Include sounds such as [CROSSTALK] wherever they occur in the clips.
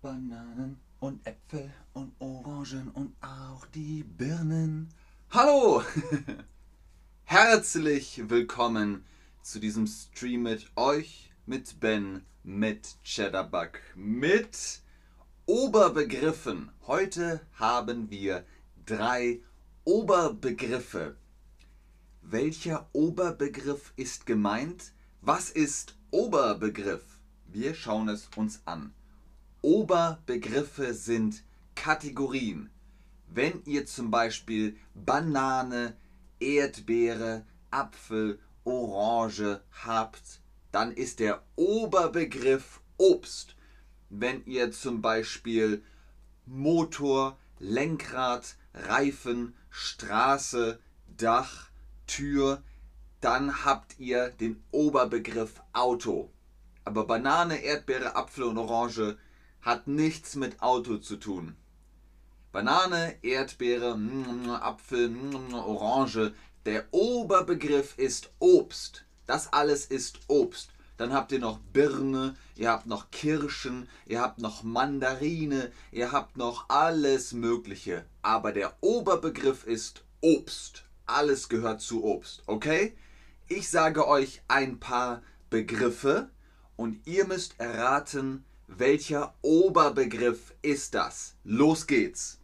Bananen und Äpfel und Orangen und auch die Birnen. Hallo! [LAUGHS] Herzlich willkommen zu diesem Stream mit euch, mit Ben, mit Cheddarbug, mit Oberbegriffen. Heute haben wir drei Oberbegriffe. Welcher Oberbegriff ist gemeint? Was ist Oberbegriff? Wir schauen es uns an. Oberbegriffe sind Kategorien. Wenn ihr zum Beispiel Banane, Erdbeere, Apfel, Orange habt, dann ist der Oberbegriff Obst. Wenn ihr zum Beispiel Motor, Lenkrad, Reifen, Straße, Dach, Tür, dann habt ihr den Oberbegriff Auto. Aber Banane, Erdbeere, Apfel und Orange hat nichts mit Auto zu tun. Banane, Erdbeere, mm, Apfel, mm, Orange. Der Oberbegriff ist Obst. Das alles ist Obst. Dann habt ihr noch Birne, ihr habt noch Kirschen, ihr habt noch Mandarine, ihr habt noch alles Mögliche. Aber der Oberbegriff ist Obst. Alles gehört zu Obst, okay? Ich sage euch ein paar Begriffe und ihr müsst erraten, welcher Oberbegriff ist das? Los geht's.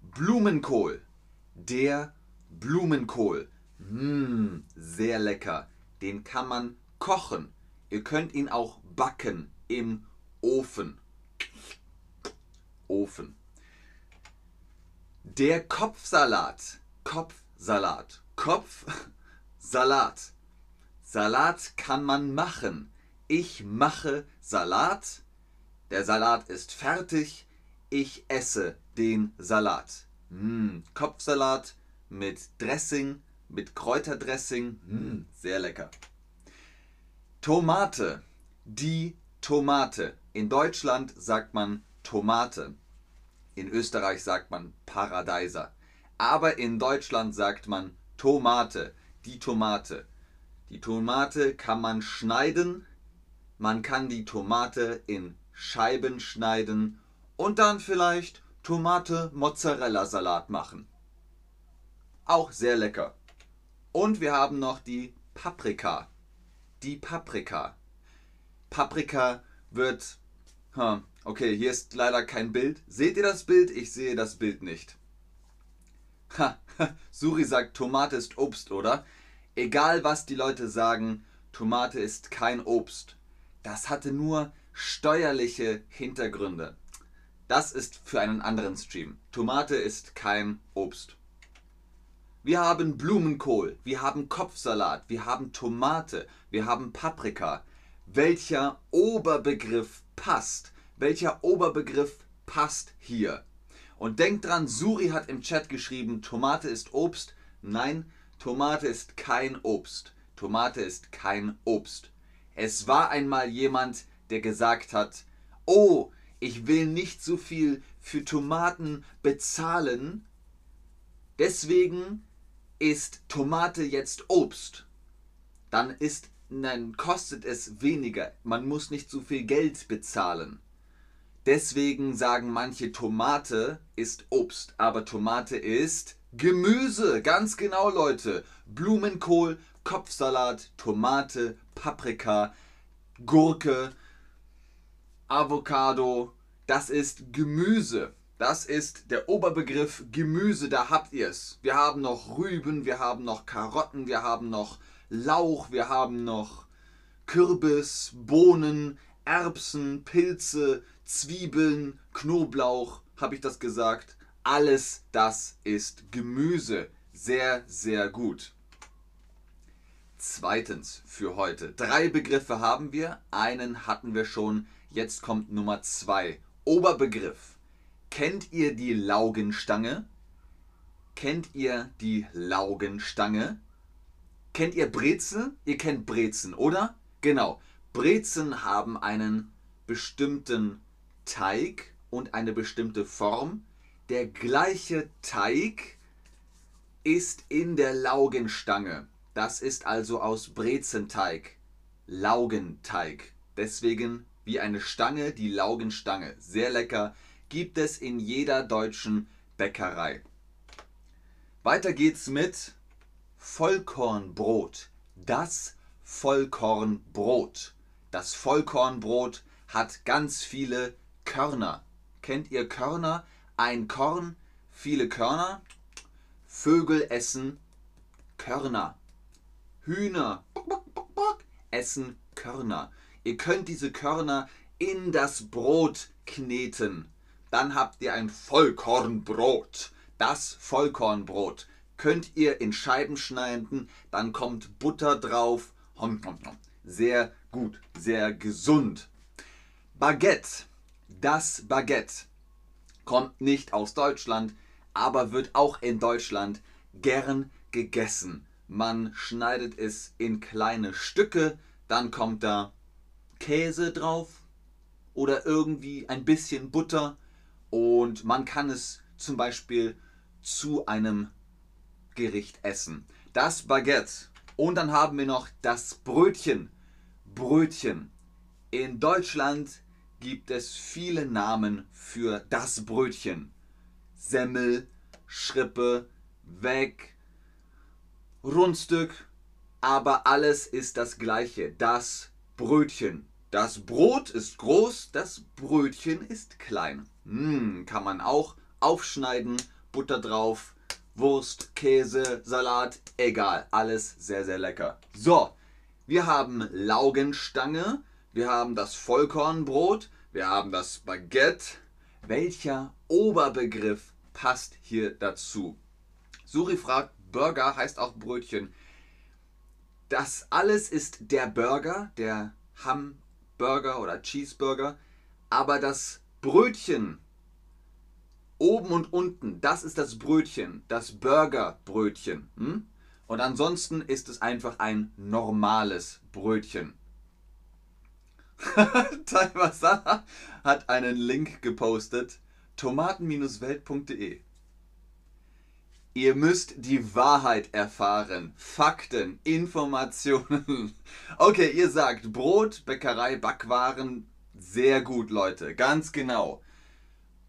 Blumenkohl. Der Blumenkohl. Mmh, sehr lecker. Den kann man kochen. Ihr könnt ihn auch backen im Ofen. Ofen. Der Kopfsalat. Kopfsalat. Kopfsalat. Salat kann man machen. Ich mache Salat. Der Salat ist fertig. Ich esse den Salat. Mmh, Kopfsalat mit Dressing, mit Kräuterdressing. Mmh, sehr lecker. Tomate. Die Tomate. In Deutschland sagt man Tomate. In Österreich sagt man Paradeiser. Aber in Deutschland sagt man Tomate. Die Tomate. Die Tomate kann man schneiden. Man kann die Tomate in Scheiben schneiden und dann vielleicht Tomate-Mozzarella-Salat machen. Auch sehr lecker. Und wir haben noch die Paprika die Paprika. Paprika wird. Okay, hier ist leider kein Bild. Seht ihr das Bild? Ich sehe das Bild nicht. Ha, [LAUGHS] Suri sagt, Tomate ist Obst, oder? Egal was die Leute sagen, Tomate ist kein Obst. Das hatte nur steuerliche Hintergründe. Das ist für einen anderen Stream. Tomate ist kein Obst. Wir haben Blumenkohl, wir haben Kopfsalat, wir haben Tomate, wir haben Paprika. Welcher Oberbegriff passt? Welcher Oberbegriff passt hier? Und denkt dran, Suri hat im Chat geschrieben, Tomate ist Obst. Nein, Tomate ist kein Obst. Tomate ist kein Obst. Es war einmal jemand, der gesagt hat, oh, ich will nicht so viel für Tomaten bezahlen, deswegen ist Tomate jetzt Obst, dann ist dann kostet es weniger. Man muss nicht so viel Geld bezahlen. Deswegen sagen manche Tomate ist Obst, aber Tomate ist Gemüse. Ganz genau, Leute. Blumenkohl, Kopfsalat, Tomate, Paprika, Gurke, Avocado. Das ist Gemüse. Das ist der Oberbegriff Gemüse, da habt ihr es. Wir haben noch Rüben, wir haben noch Karotten, wir haben noch Lauch, wir haben noch Kürbis, Bohnen, Erbsen, Pilze, Zwiebeln, Knoblauch, habe ich das gesagt? Alles das ist Gemüse. Sehr, sehr gut. Zweitens für heute. Drei Begriffe haben wir. Einen hatten wir schon. Jetzt kommt Nummer zwei. Oberbegriff. Kennt ihr die Laugenstange? Kennt ihr die Laugenstange? Kennt ihr Brezel? Ihr kennt Brezen, oder? Genau. Brezen haben einen bestimmten Teig und eine bestimmte Form. Der gleiche Teig ist in der Laugenstange. Das ist also aus Brezenteig. Laugenteig. Deswegen wie eine Stange, die Laugenstange. Sehr lecker, gibt es in jeder deutschen Bäckerei. Weiter geht's mit Vollkornbrot. Das Vollkornbrot. Das Vollkornbrot hat ganz viele Körner. Kennt ihr Körner? Ein Korn, viele Körner. Vögel essen Körner. Hühner essen Körner. Ihr könnt diese Körner in das Brot kneten. Dann habt ihr ein Vollkornbrot. Das Vollkornbrot könnt ihr in Scheiben schneiden, dann kommt Butter drauf. Sehr gut, sehr gesund. Baguette. Das Baguette kommt nicht aus Deutschland, aber wird auch in Deutschland gern gegessen. Man schneidet es in kleine Stücke, dann kommt da Käse drauf oder irgendwie ein bisschen Butter und man kann es zum Beispiel zu einem Gericht essen. Das Baguette. Und dann haben wir noch das Brötchen. Brötchen. In Deutschland gibt es viele Namen für das Brötchen. Semmel, Schrippe, Weg, Rundstück, aber alles ist das gleiche. Das Brötchen. Das Brot ist groß, das Brötchen ist klein. Mmh, kann man auch aufschneiden, Butter drauf, Wurst, Käse, Salat, egal, alles sehr, sehr lecker. So, wir haben Laugenstange, wir haben das Vollkornbrot, wir haben das Baguette. Welcher Oberbegriff passt hier dazu? Suri fragt, Burger heißt auch Brötchen. Das alles ist der Burger, der Hamburger oder Cheeseburger, aber das Brötchen oben und unten, das ist das Brötchen, das Burgerbrötchen. Hm? Und ansonsten ist es einfach ein normales Brötchen. [LAUGHS] Taiwasana hat einen Link gepostet: tomaten-welt.de. Ihr müsst die Wahrheit erfahren. Fakten, [LAUGHS] Informationen. Okay, ihr sagt Brot, Bäckerei, Backwaren. Sehr gut, Leute. Ganz genau.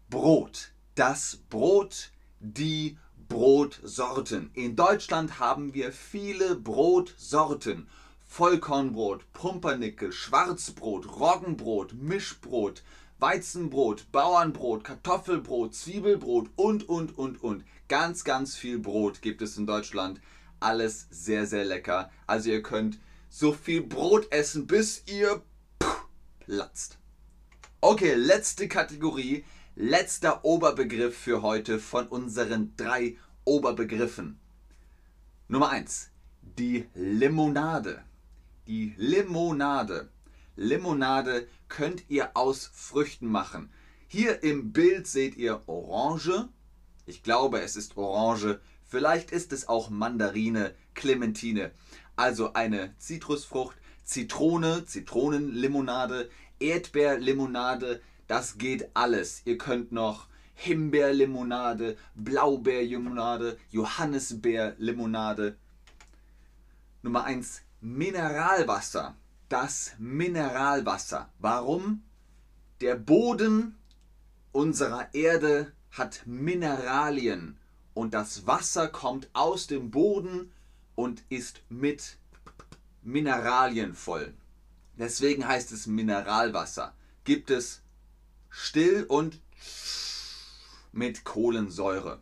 Brot. Das Brot, die Brotsorten. In Deutschland haben wir viele Brotsorten. Vollkornbrot, Pumpernickel, Schwarzbrot, Roggenbrot, Mischbrot, Weizenbrot, Bauernbrot, Kartoffelbrot, Zwiebelbrot und, und, und, und. Ganz, ganz viel Brot gibt es in Deutschland. Alles sehr, sehr lecker. Also ihr könnt so viel Brot essen, bis ihr platzt. Okay, letzte Kategorie, letzter Oberbegriff für heute von unseren drei Oberbegriffen. Nummer 1. Die Limonade die Limonade. Limonade könnt ihr aus Früchten machen. Hier im Bild seht ihr Orange. Ich glaube, es ist Orange. Vielleicht ist es auch Mandarine, Clementine. Also eine Zitrusfrucht, Zitrone, Zitronenlimonade, Erdbeerlimonade. Das geht alles. Ihr könnt noch Himbeerlimonade, Blaubeerlimonade, Johannisbeerlimonade. Nummer 1 Mineralwasser. Das Mineralwasser. Warum? Der Boden unserer Erde hat Mineralien und das Wasser kommt aus dem Boden und ist mit Mineralien voll. Deswegen heißt es Mineralwasser. Gibt es still und mit Kohlensäure.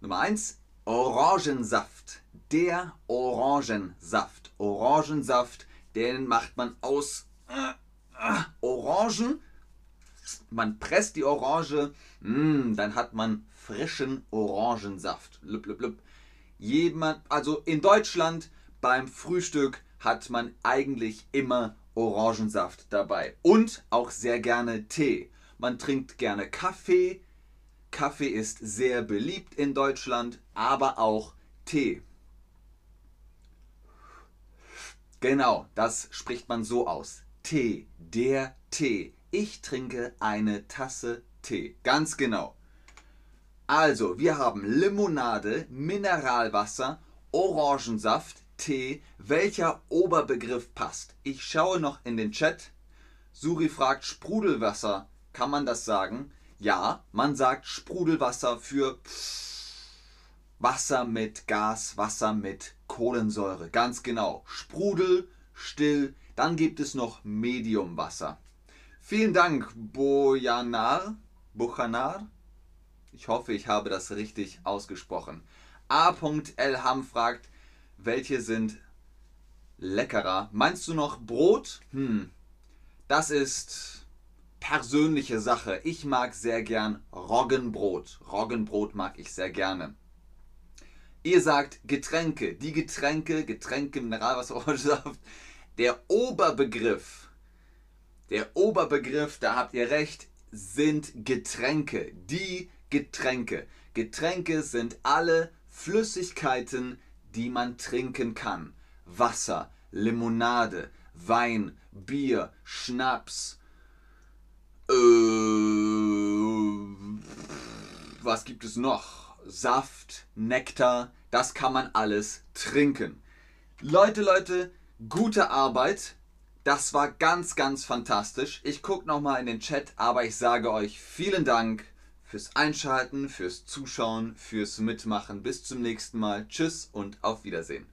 Nummer 1, Orangensaft der Orangensaft. Orangensaft, den macht man aus äh, äh, Orangen. Man presst die Orange, mh, mm, dann hat man frischen Orangensaft. Lüpp, lüpp, lüpp. Jemand, also in Deutschland beim Frühstück hat man eigentlich immer Orangensaft dabei. Und auch sehr gerne Tee. Man trinkt gerne Kaffee. Kaffee ist sehr beliebt in Deutschland, aber auch Tee. Genau, das spricht man so aus. Tee, der Tee. Ich trinke eine Tasse Tee. Ganz genau. Also, wir haben Limonade, Mineralwasser, Orangensaft, Tee. Welcher Oberbegriff passt? Ich schaue noch in den Chat. Suri fragt Sprudelwasser. Kann man das sagen? Ja, man sagt Sprudelwasser für Wasser mit Gas, Wasser mit Kohlensäure. Ganz genau. Sprudel, still. Dann gibt es noch Mediumwasser. Vielen Dank, Bojanar. Bochanar. Ich hoffe, ich habe das richtig ausgesprochen. A.L. Ham fragt, welche sind leckerer? Meinst du noch Brot? Hm, das ist persönliche Sache. Ich mag sehr gern Roggenbrot. Roggenbrot mag ich sehr gerne. Ihr sagt Getränke. Die Getränke, Getränke, Mineralwasser, Orangensaft. Der Oberbegriff, der Oberbegriff, da habt ihr recht, sind Getränke. Die Getränke. Getränke sind alle Flüssigkeiten, die man trinken kann. Wasser, Limonade, Wein, Bier, Schnaps. Äh, was gibt es noch? Saft, Nektar, das kann man alles trinken. Leute, Leute, gute Arbeit. Das war ganz, ganz fantastisch. Ich gucke nochmal in den Chat, aber ich sage euch vielen Dank fürs Einschalten, fürs Zuschauen, fürs Mitmachen. Bis zum nächsten Mal. Tschüss und auf Wiedersehen.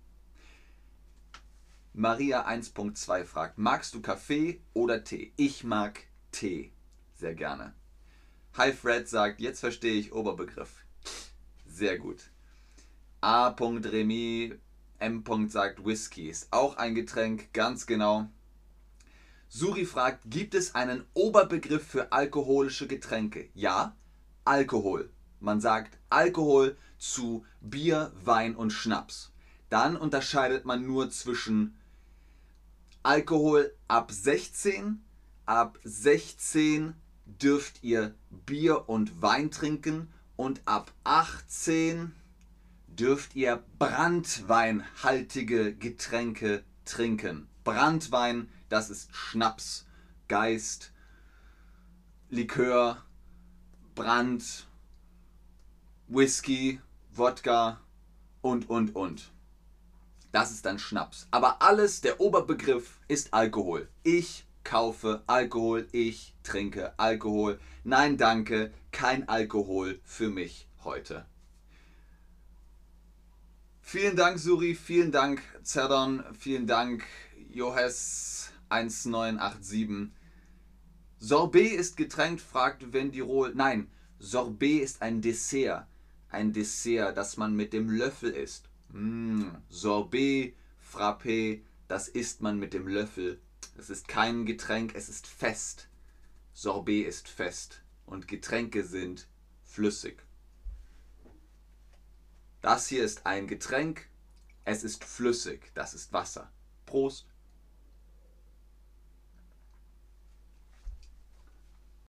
Maria 1.2 fragt, magst du Kaffee oder Tee? Ich mag Tee sehr gerne. Hi Fred sagt, jetzt verstehe ich Oberbegriff. Sehr gut. A. Remy M. sagt Whisky. Ist auch ein Getränk, ganz genau. Suri fragt, gibt es einen Oberbegriff für alkoholische Getränke? Ja, Alkohol. Man sagt Alkohol zu Bier, Wein und Schnaps. Dann unterscheidet man nur zwischen Alkohol ab 16. Ab 16 dürft ihr Bier und Wein trinken und ab 18 dürft ihr brandweinhaltige Getränke trinken. Brandwein, das ist Schnaps, Geist, Likör, Brand, Whisky, Wodka und, und, und. Das ist dann Schnaps. Aber alles, der Oberbegriff ist Alkohol. Ich kaufe Alkohol, ich trinke Alkohol. Nein, danke, kein Alkohol für mich heute. Vielen Dank, Suri, vielen Dank, Zerdon, vielen Dank, Johes 1987. Sorbet ist Getränk, fragt Wendirol. Nein, Sorbet ist ein Dessert. Ein Dessert, das man mit dem Löffel isst. Mm, Sorbet, Frappé, das isst man mit dem Löffel. Es ist kein Getränk, es ist fest. Sorbet ist fest und Getränke sind flüssig. Das hier ist ein Getränk, es ist flüssig, das ist Wasser. Prost!